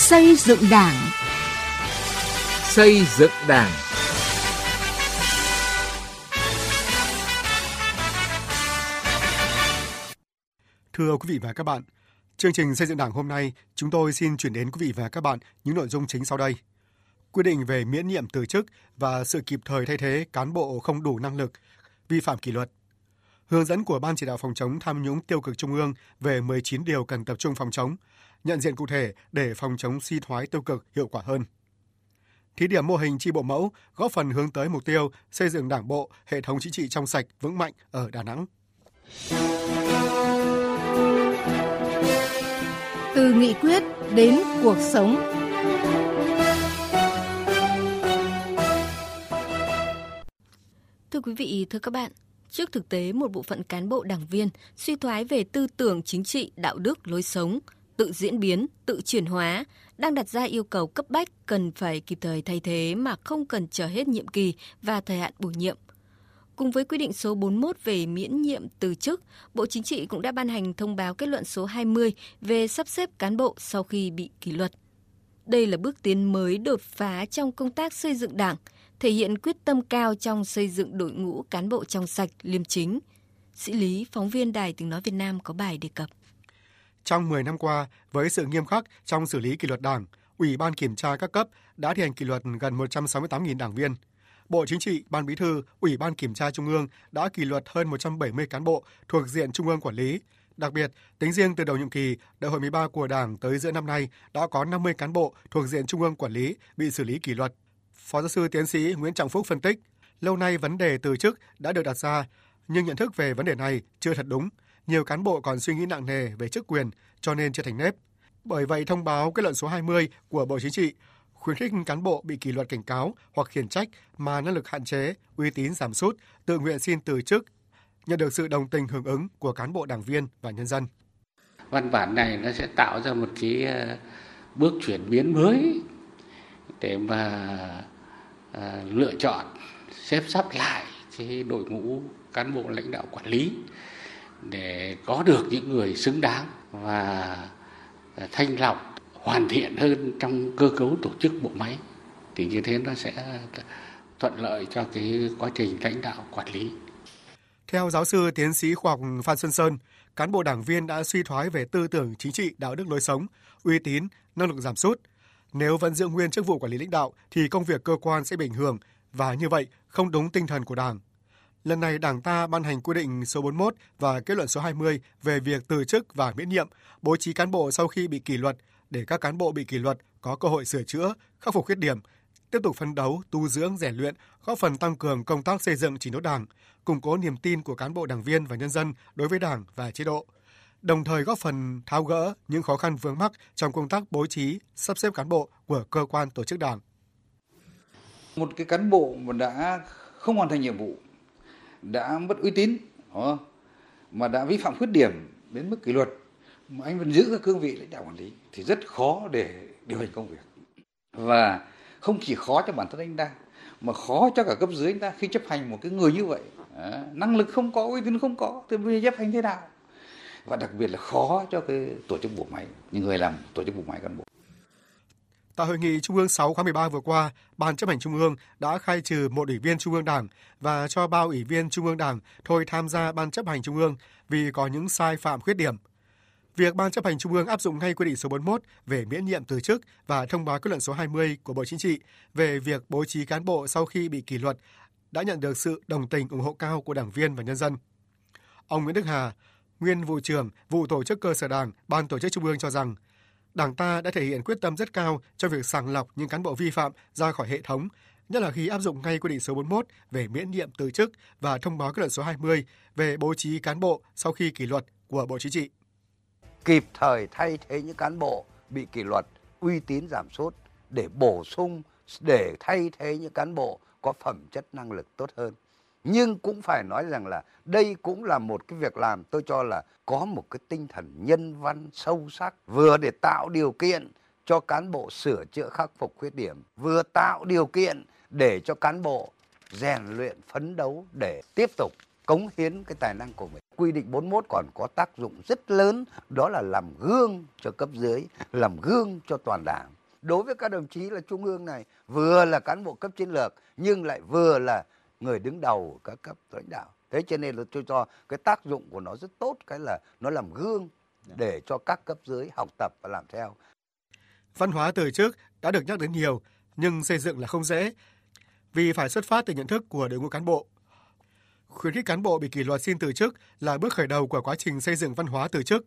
Xây dựng Đảng. Xây dựng Đảng. Thưa quý vị và các bạn, chương trình xây dựng Đảng hôm nay, chúng tôi xin chuyển đến quý vị và các bạn những nội dung chính sau đây. Quy định về miễn nhiệm từ chức và sự kịp thời thay thế cán bộ không đủ năng lực, vi phạm kỷ luật. Hướng dẫn của Ban chỉ đạo phòng chống tham nhũng tiêu cực Trung ương về 19 điều cần tập trung phòng chống, nhận diện cụ thể để phòng chống suy thoái tiêu cực hiệu quả hơn. Thí điểm mô hình chi bộ mẫu góp phần hướng tới mục tiêu xây dựng đảng bộ, hệ thống chính trị trong sạch, vững mạnh ở Đà Nẵng. Từ nghị quyết đến cuộc sống. Thưa quý vị, thưa các bạn, trước thực tế một bộ phận cán bộ đảng viên suy thoái về tư tưởng chính trị, đạo đức, lối sống, tự diễn biến, tự chuyển hóa, đang đặt ra yêu cầu cấp bách cần phải kịp thời thay thế mà không cần chờ hết nhiệm kỳ và thời hạn bổ nhiệm. Cùng với quy định số 41 về miễn nhiệm từ chức, Bộ Chính trị cũng đã ban hành thông báo kết luận số 20 về sắp xếp cán bộ sau khi bị kỷ luật. Đây là bước tiến mới đột phá trong công tác xây dựng Đảng, thể hiện quyết tâm cao trong xây dựng đội ngũ cán bộ trong sạch, liêm chính. Sĩ Lý, phóng viên Đài Tiếng Nói Việt Nam có bài đề cập. Trong 10 năm qua, với sự nghiêm khắc trong xử lý kỷ luật Đảng, Ủy ban kiểm tra các cấp đã thi hành kỷ luật gần 168.000 đảng viên. Bộ Chính trị, Ban Bí thư, Ủy ban Kiểm tra Trung ương đã kỷ luật hơn 170 cán bộ thuộc diện Trung ương quản lý. Đặc biệt, tính riêng từ đầu nhiệm kỳ, đại hội 13 của Đảng tới giữa năm nay đã có 50 cán bộ thuộc diện Trung ương quản lý bị xử lý kỷ luật. Phó giáo sư tiến sĩ Nguyễn Trọng Phúc phân tích, lâu nay vấn đề từ chức đã được đặt ra, nhưng nhận thức về vấn đề này chưa thật đúng. Nhiều cán bộ còn suy nghĩ nặng nề về chức quyền cho nên chưa thành nếp. Bởi vậy, thông báo kết luận số 20 của Bộ Chính trị khuyến khích cán bộ bị kỷ luật cảnh cáo hoặc khiển trách mà năng lực hạn chế, uy tín giảm sút, tự nguyện xin từ chức, nhận được sự đồng tình hưởng ứng của cán bộ đảng viên và nhân dân. Văn bản này nó sẽ tạo ra một cái ờ, bước chuyển biến mới để mà ờ, lựa chọn xếp sắp lại cái đội ngũ cán bộ lãnh đạo quản lý để có được những người xứng đáng và thanh lọc hoàn thiện hơn trong cơ cấu tổ chức bộ máy thì như thế nó sẽ thuận lợi cho cái quá trình lãnh đạo quản lý. Theo giáo sư tiến sĩ khoa học Phan Xuân Sơn, cán bộ đảng viên đã suy thoái về tư tưởng chính trị, đạo đức lối sống, uy tín, năng lực giảm sút. Nếu vẫn giữ nguyên chức vụ quản lý lãnh đạo thì công việc cơ quan sẽ bị ảnh hưởng và như vậy không đúng tinh thần của Đảng. Lần này Đảng ta ban hành quy định số 41 và kết luận số 20 về việc từ chức và miễn nhiệm, bố trí cán bộ sau khi bị kỷ luật để các cán bộ bị kỷ luật có cơ hội sửa chữa, khắc phục khuyết điểm, tiếp tục phấn đấu, tu dưỡng, rèn luyện, góp phần tăng cường công tác xây dựng chỉnh đốn Đảng, củng cố niềm tin của cán bộ đảng viên và nhân dân đối với Đảng và chế độ, đồng thời góp phần tháo gỡ những khó khăn vướng mắc trong công tác bố trí, sắp xếp cán bộ của cơ quan tổ chức Đảng. Một cái cán bộ mà đã không hoàn thành nhiệm vụ, đã mất uy tín, mà đã vi phạm khuyết điểm đến mức kỷ luật mà anh vẫn giữ cái cương vị lãnh đạo quản lý thì rất khó để điều hành công việc. Và không chỉ khó cho bản thân anh ta mà khó cho cả cấp dưới anh ta khi chấp hành một cái người như vậy. À, năng lực không có uy tín không có thì bây giờ chấp hành thế nào? Và đặc biệt là khó cho cái tổ chức bộ máy những người làm tổ chức bộ máy cán bộ. Tại hội nghị Trung ương 6 khóa 13 vừa qua, Ban chấp hành Trung ương đã khai trừ một ủy viên Trung ương Đảng và cho bao ủy viên Trung ương Đảng thôi tham gia Ban chấp hành Trung ương vì có những sai phạm khuyết điểm. Việc Ban chấp hành Trung ương áp dụng ngay quy định số 41 về miễn nhiệm từ chức và thông báo kết luận số 20 của Bộ Chính trị về việc bố trí cán bộ sau khi bị kỷ luật đã nhận được sự đồng tình ủng hộ cao của đảng viên và nhân dân. Ông Nguyễn Đức Hà, nguyên vụ trưởng vụ tổ chức cơ sở Đảng, Ban tổ chức Trung ương cho rằng Đảng ta đã thể hiện quyết tâm rất cao trong việc sàng lọc những cán bộ vi phạm ra khỏi hệ thống, nhất là khi áp dụng ngay quy định số 41 về miễn nhiệm từ chức và thông báo kết luận số 20 về bố trí cán bộ sau khi kỷ luật của Bộ Chính trị. Kịp thời thay thế những cán bộ bị kỷ luật uy tín giảm sút để bổ sung để thay thế những cán bộ có phẩm chất năng lực tốt hơn nhưng cũng phải nói rằng là đây cũng là một cái việc làm tôi cho là có một cái tinh thần nhân văn sâu sắc vừa để tạo điều kiện cho cán bộ sửa chữa khắc phục khuyết điểm vừa tạo điều kiện để cho cán bộ rèn luyện phấn đấu để tiếp tục cống hiến cái tài năng của mình. Quy định 41 còn có tác dụng rất lớn đó là làm gương cho cấp dưới, làm gương cho toàn đảng. Đối với các đồng chí là trung ương này vừa là cán bộ cấp chiến lược nhưng lại vừa là người đứng đầu các cấp lãnh đạo. Thế cho nên là tôi cho cái tác dụng của nó rất tốt cái là nó làm gương để cho các cấp dưới học tập và làm theo. Văn hóa từ trước đã được nhắc đến nhiều, nhưng xây dựng là không dễ, vì phải xuất phát từ nhận thức của đội ngũ cán bộ. Khuyến khích cán bộ bị kỷ luật xin từ chức là bước khởi đầu của quá trình xây dựng văn hóa từ chức.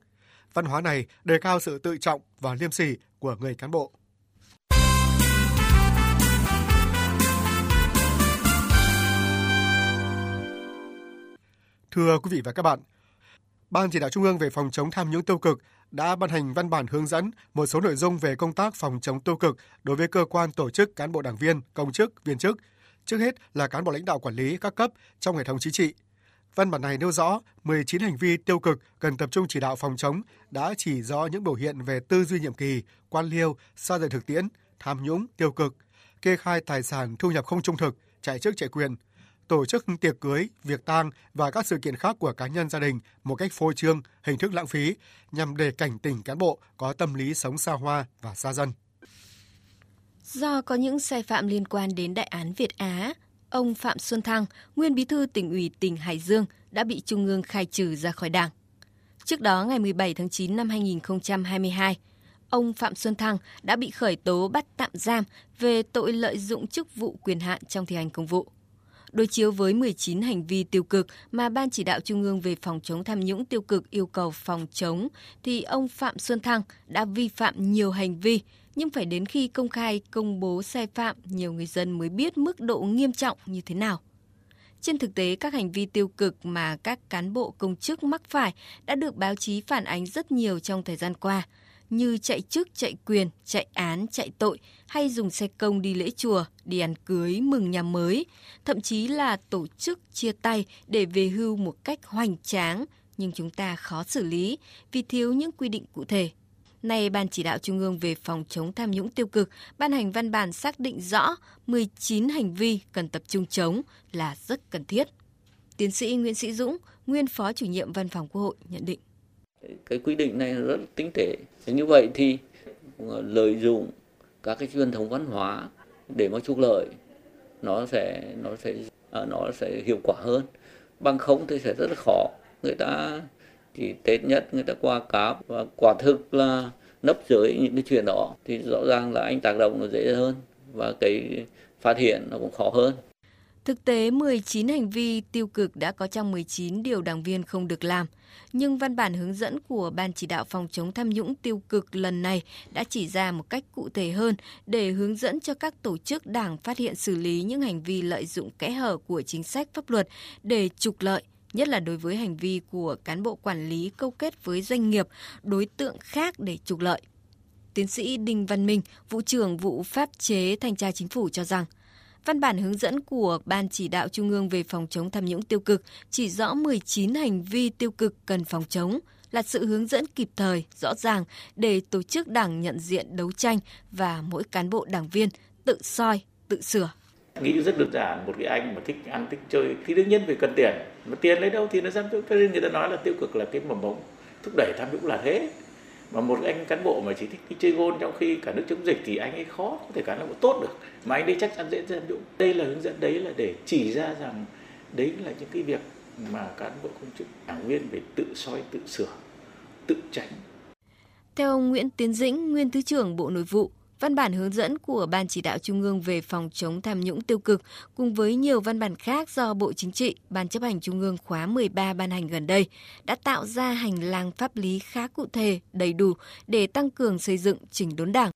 Văn hóa này đề cao sự tự trọng và liêm sỉ của người cán bộ. Thưa quý vị và các bạn, Ban chỉ đạo Trung ương về phòng chống tham nhũng tiêu cực đã ban hành văn bản hướng dẫn một số nội dung về công tác phòng chống tiêu cực đối với cơ quan tổ chức cán bộ đảng viên, công chức, viên chức, trước hết là cán bộ lãnh đạo quản lý các cấp trong hệ thống chính trị. Văn bản này nêu rõ 19 hành vi tiêu cực cần tập trung chỉ đạo phòng chống đã chỉ rõ những biểu hiện về tư duy nhiệm kỳ, quan liêu, xa rời thực tiễn, tham nhũng, tiêu cực, kê khai tài sản thu nhập không trung thực, chạy chức chạy quyền, tổ chức tiệc cưới, việc tang và các sự kiện khác của cá nhân gia đình một cách phô trương, hình thức lãng phí nhằm để cảnh tỉnh cán bộ có tâm lý sống xa hoa và xa dân. Do có những sai phạm liên quan đến đại án Việt Á, ông Phạm Xuân Thăng, nguyên bí thư tỉnh ủy tỉnh Hải Dương đã bị Trung ương khai trừ ra khỏi Đảng. Trước đó, ngày 17 tháng 9 năm 2022, ông Phạm Xuân Thăng đã bị khởi tố bắt tạm giam về tội lợi dụng chức vụ quyền hạn trong thi hành công vụ. Đối chiếu với 19 hành vi tiêu cực mà Ban chỉ đạo Trung ương về phòng chống tham nhũng tiêu cực yêu cầu phòng chống, thì ông Phạm Xuân Thăng đã vi phạm nhiều hành vi, nhưng phải đến khi công khai công bố sai phạm, nhiều người dân mới biết mức độ nghiêm trọng như thế nào. Trên thực tế, các hành vi tiêu cực mà các cán bộ công chức mắc phải đã được báo chí phản ánh rất nhiều trong thời gian qua – như chạy chức, chạy quyền, chạy án, chạy tội hay dùng xe công đi lễ chùa, đi ăn cưới, mừng nhà mới, thậm chí là tổ chức chia tay để về hưu một cách hoành tráng, nhưng chúng ta khó xử lý vì thiếu những quy định cụ thể. Nay, Ban chỉ đạo Trung ương về phòng chống tham nhũng tiêu cực ban hành văn bản xác định rõ 19 hành vi cần tập trung chống là rất cần thiết. Tiến sĩ Nguyễn Sĩ Dũng, nguyên Phó chủ nhiệm Văn phòng Quốc hội nhận định cái quy định này rất tinh tế. Như vậy thì ờ, lợi dụng các cái truyền thống văn hóa để mà trục lợi, nó sẽ nó sẽ à, nó sẽ hiệu quả hơn. Bằng không thì sẽ rất là khó. Người ta chỉ tết nhất người ta qua cáp và quả thực là nấp dưới những cái chuyện đó thì rõ ràng là anh tác động nó dễ hơn và cái phát hiện nó cũng khó hơn. Thực tế, 19 hành vi tiêu cực đã có trong 19 điều đảng viên không được làm. Nhưng văn bản hướng dẫn của Ban chỉ đạo phòng chống tham nhũng tiêu cực lần này đã chỉ ra một cách cụ thể hơn để hướng dẫn cho các tổ chức đảng phát hiện xử lý những hành vi lợi dụng kẽ hở của chính sách pháp luật để trục lợi, nhất là đối với hành vi của cán bộ quản lý câu kết với doanh nghiệp, đối tượng khác để trục lợi. Tiến sĩ Đinh Văn Minh, vụ trưởng vụ pháp chế thanh tra chính phủ cho rằng – Văn bản hướng dẫn của Ban chỉ đạo Trung ương về phòng chống tham nhũng tiêu cực chỉ rõ 19 hành vi tiêu cực cần phòng chống là sự hướng dẫn kịp thời, rõ ràng để tổ chức đảng nhận diện đấu tranh và mỗi cán bộ đảng viên tự soi, tự sửa. Nghĩ rất đơn giản, một cái anh mà thích ăn, thích chơi thì đương nhiên phải cần tiền. Mà tiền lấy đâu thì nó dám cho nên người ta nói là tiêu cực là cái mầm mống thúc đẩy tham nhũng là thế mà một anh cán bộ mà chỉ thích đi chơi gôn trong khi cả nước chống dịch thì anh ấy khó có thể cán bộ tốt được. Mà anh ấy chắc chắn dễ tham dụng đây là hướng dẫn đấy là để chỉ ra rằng đấy là những cái việc mà cán bộ công chức đảng viên phải tự soi tự sửa tự tránh. Theo ông Nguyễn Tiến Dĩnh, nguyên thứ trưởng Bộ Nội vụ, Văn bản hướng dẫn của Ban chỉ đạo Trung ương về phòng chống tham nhũng tiêu cực cùng với nhiều văn bản khác do Bộ Chính trị, Ban chấp hành Trung ương khóa 13 ban hành gần đây đã tạo ra hành lang pháp lý khá cụ thể, đầy đủ để tăng cường xây dựng chỉnh đốn đảng.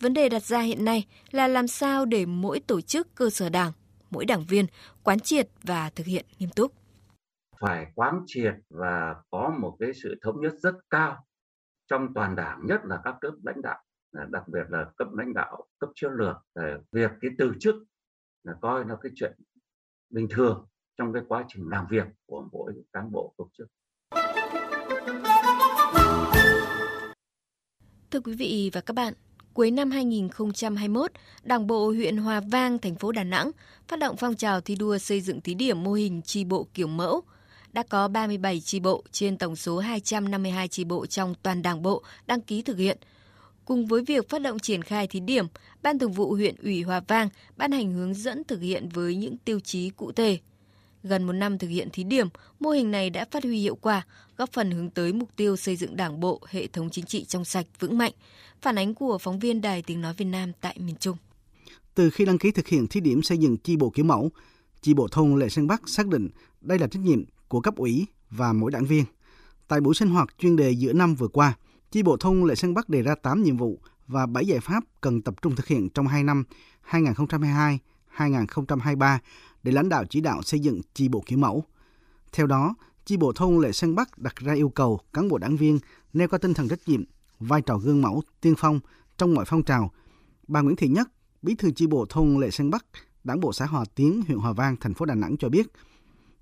Vấn đề đặt ra hiện nay là làm sao để mỗi tổ chức cơ sở đảng, mỗi đảng viên quán triệt và thực hiện nghiêm túc. Phải quán triệt và có một cái sự thống nhất rất cao trong toàn đảng, nhất là các cấp lãnh đạo đặc biệt là cấp lãnh đạo cấp chiến lược việc cái từ chức là coi là cái chuyện bình thường trong cái quá trình làm việc của mỗi cán bộ công chức. Thưa quý vị và các bạn, Cuối năm 2021, Đảng bộ huyện Hòa Vang, thành phố Đà Nẵng phát động phong trào thi đua xây dựng thí điểm mô hình tri bộ kiểu mẫu. Đã có 37 tri bộ trên tổng số 252 tri bộ trong toàn đảng bộ đăng ký thực hiện. Cùng với việc phát động triển khai thí điểm, Ban Thường vụ huyện ủy Hòa Vang ban hành hướng dẫn thực hiện với những tiêu chí cụ thể. Gần một năm thực hiện thí điểm, mô hình này đã phát huy hiệu quả, góp phần hướng tới mục tiêu xây dựng đảng bộ, hệ thống chính trị trong sạch, vững mạnh. Phản ánh của phóng viên Đài Tiếng Nói Việt Nam tại miền Trung. Từ khi đăng ký thực hiện thí điểm xây dựng chi bộ kiểu mẫu, chi bộ thôn Lệ Sơn Bắc xác định đây là trách nhiệm của cấp ủy và mỗi đảng viên. Tại buổi sinh hoạt chuyên đề giữa năm vừa qua, chi bộ thôn Lệ Sơn Bắc đề ra 8 nhiệm vụ và 7 giải pháp cần tập trung thực hiện trong 2 năm 2022-2023 để lãnh đạo chỉ đạo xây dựng chi bộ kiểu mẫu. Theo đó, chi bộ thôn Lệ Sơn Bắc đặt ra yêu cầu cán bộ đảng viên nêu cao tinh thần trách nhiệm, vai trò gương mẫu, tiên phong trong mọi phong trào. Bà Nguyễn Thị Nhất, Bí thư chi bộ thôn Lệ Sơn Bắc, Đảng bộ xã Hòa Tiến, huyện Hòa Vang, thành phố Đà Nẵng cho biết,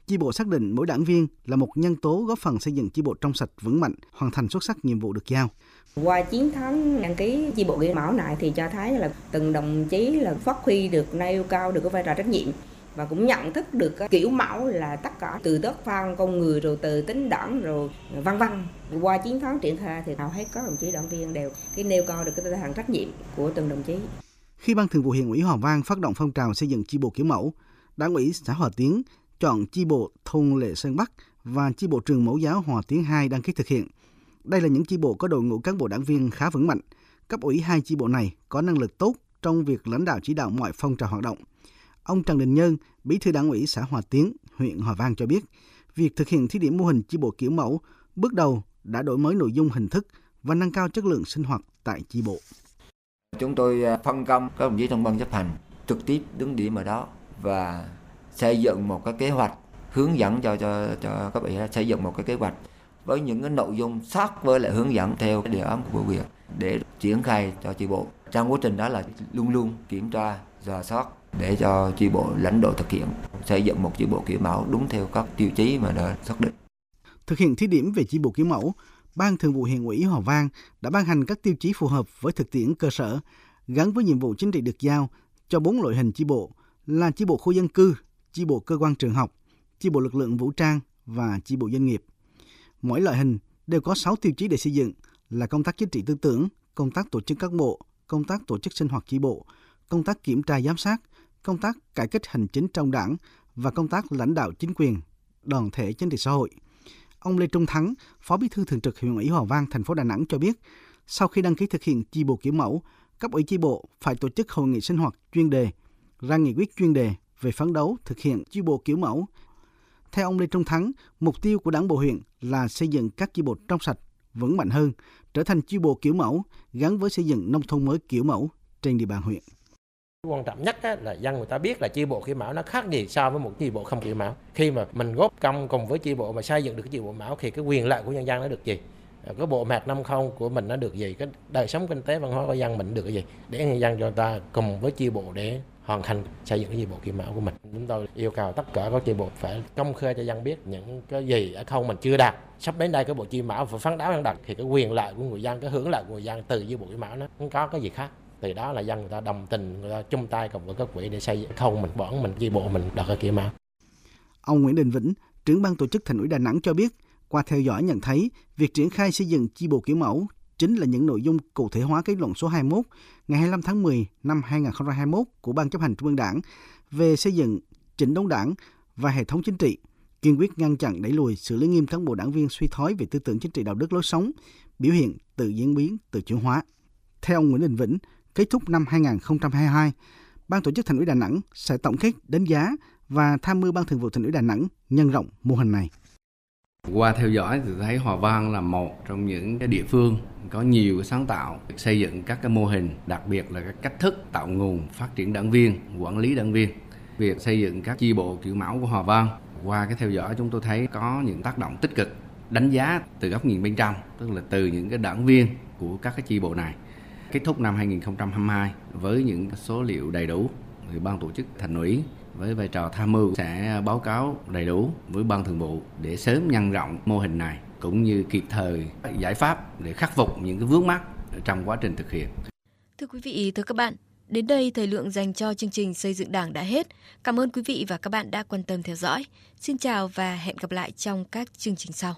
chi bộ xác định mỗi đảng viên là một nhân tố góp phần xây dựng chi bộ trong sạch vững mạnh, hoàn thành xuất sắc nhiệm vụ được giao. Qua chiến thắng đăng ký chi bộ kiểu mẫu này thì cho thấy là từng đồng chí là phát huy được nêu cao được cái vai trò trách nhiệm và cũng nhận thức được kiểu mẫu là tất cả từ tất phan con người rồi từ tính đảng rồi vân vân qua chiến thắng triển khai thì hầu hết các đồng chí đảng viên đều cái nêu cao được cái tinh thần trách nhiệm của từng đồng chí khi ban thường vụ huyện ủy Hòa Vang phát động phong trào xây dựng chi bộ kiểu mẫu đảng ủy xã Hòa Tiến chọn chi bộ thôn Lệ Sơn Bắc và chi bộ trường mẫu giáo Hòa Tiến 2 đăng ký thực hiện. Đây là những chi bộ có đội ngũ cán bộ đảng viên khá vững mạnh. Cấp ủy hai chi bộ này có năng lực tốt trong việc lãnh đạo chỉ đạo mọi phong trào hoạt động. Ông Trần Đình Nhân, Bí thư Đảng ủy xã Hòa Tiến, huyện Hòa Vang cho biết, việc thực hiện thí điểm mô hình chi bộ kiểu mẫu bước đầu đã đổi mới nội dung hình thức và nâng cao chất lượng sinh hoạt tại chi bộ. Chúng tôi à, phân công các đồng chí trong ban chấp hành trực tiếp đứng điểm ở đó và xây dựng một cái kế hoạch hướng dẫn cho cho cho các vị xây dựng một cái kế hoạch với những cái nội dung sát với lại hướng dẫn theo cái đề án của huyện để triển khai cho chi bộ. Trong quá trình đó là luôn luôn kiểm tra, rà soát để cho chi bộ lãnh đạo thực hiện xây dựng một chi bộ kiểu mẫu đúng theo các tiêu chí mà đã xác định. Thực hiện thí điểm về chi bộ kiểu mẫu, Ban Thường vụ Huyện ủy Hòa Vang đã ban hành các tiêu chí phù hợp với thực tiễn cơ sở, gắn với nhiệm vụ chính trị được giao cho bốn loại hình chi bộ là chi bộ khu dân cư, chi bộ cơ quan trường học, chi bộ lực lượng vũ trang và chi bộ doanh nghiệp. Mỗi loại hình đều có 6 tiêu chí để xây dựng là công tác chính trị tư tưởng, công tác tổ chức các bộ, công tác tổ chức sinh hoạt chi bộ, công tác kiểm tra giám sát, công tác cải cách hành chính trong đảng và công tác lãnh đạo chính quyền, đoàn thể chính trị xã hội. Ông Lê Trung Thắng, Phó Bí thư Thường trực huyện ủy Hòa Vang, thành phố Đà Nẵng cho biết, sau khi đăng ký thực hiện chi bộ kiểu mẫu, cấp ủy chi bộ phải tổ chức hội nghị sinh hoạt chuyên đề, ra nghị quyết chuyên đề về phấn đấu thực hiện chi bộ kiểu mẫu. Theo ông Lê Trung Thắng, mục tiêu của Đảng bộ huyện là xây dựng các chi bộ trong sạch, vững mạnh hơn, trở thành chi bộ kiểu mẫu gắn với xây dựng nông thôn mới kiểu mẫu trên địa bàn huyện. Quan trọng nhất là dân người ta biết là chi bộ kiểu mẫu nó khác gì so với một chi bộ không kiểu mẫu. Khi mà mình góp công cùng với chi bộ mà xây dựng được cái chi bộ mẫu thì cái quyền lợi của nhân dân nó được gì? Cái bộ mặt năm không của mình nó được gì? Cái đời sống kinh tế văn hóa của dân mình được cái gì? Để nhân dân cho ta cùng với chi bộ để hoàn thành xây dựng cái chi bộ kiểu mẫu của mình. Chúng tôi yêu cầu tất cả các chi bộ phải công khai cho dân biết những cái gì ở khâu mình chưa đạt. Sắp đến đây cái bộ chi mẫu phải phấn đấu đang đạt thì cái quyền lợi của người dân, cái hưởng lợi của người dân từ dưới bộ kiểu mẫu nó không có cái gì khác. Từ đó là dân người ta đồng tình, người ta chung tay cùng với các quỹ để xây khâu mình bỏng mình chi bộ mình đạt cái kia mẫu. Ông Nguyễn Đình Vĩnh, trưởng ban tổ chức thành ủy Đà Nẵng cho biết, qua theo dõi nhận thấy, việc triển khai xây dựng chi bộ kiểu mẫu chính là những nội dung cụ thể hóa kết luận số 21 ngày 25 tháng 10 năm 2021 của Ban chấp hành Trung ương Đảng về xây dựng chỉnh đốn đảng và hệ thống chính trị, kiên quyết ngăn chặn đẩy lùi xử lý nghiêm cán bộ đảng viên suy thoái về tư tưởng chính trị đạo đức lối sống, biểu hiện tự diễn biến, tự chuyển hóa. Theo ông Nguyễn Đình Vĩnh, kết thúc năm 2022, Ban tổ chức Thành ủy Đà Nẵng sẽ tổng kết đánh giá và tham mưu Ban Thường vụ Thành ủy Đà Nẵng nhân rộng mô hình này. Qua theo dõi thì thấy Hòa Vang là một trong những cái địa phương có nhiều sáng tạo xây dựng các cái mô hình, đặc biệt là các cách thức tạo nguồn phát triển đảng viên, quản lý đảng viên. Việc xây dựng các chi bộ kiểu mẫu của Hòa Vang qua cái theo dõi chúng tôi thấy có những tác động tích cực đánh giá từ góc nhìn bên trong tức là từ những cái đảng viên của các cái chi bộ này kết thúc năm 2022 với những số liệu đầy đủ thì ban tổ chức thành ủy với vai trò tham mưu sẽ báo cáo đầy đủ với ban thường vụ để sớm nhân rộng mô hình này cũng như kịp thời giải pháp để khắc phục những cái vướng mắc trong quá trình thực hiện. Thưa quý vị, thưa các bạn, đến đây thời lượng dành cho chương trình xây dựng Đảng đã hết. Cảm ơn quý vị và các bạn đã quan tâm theo dõi. Xin chào và hẹn gặp lại trong các chương trình sau.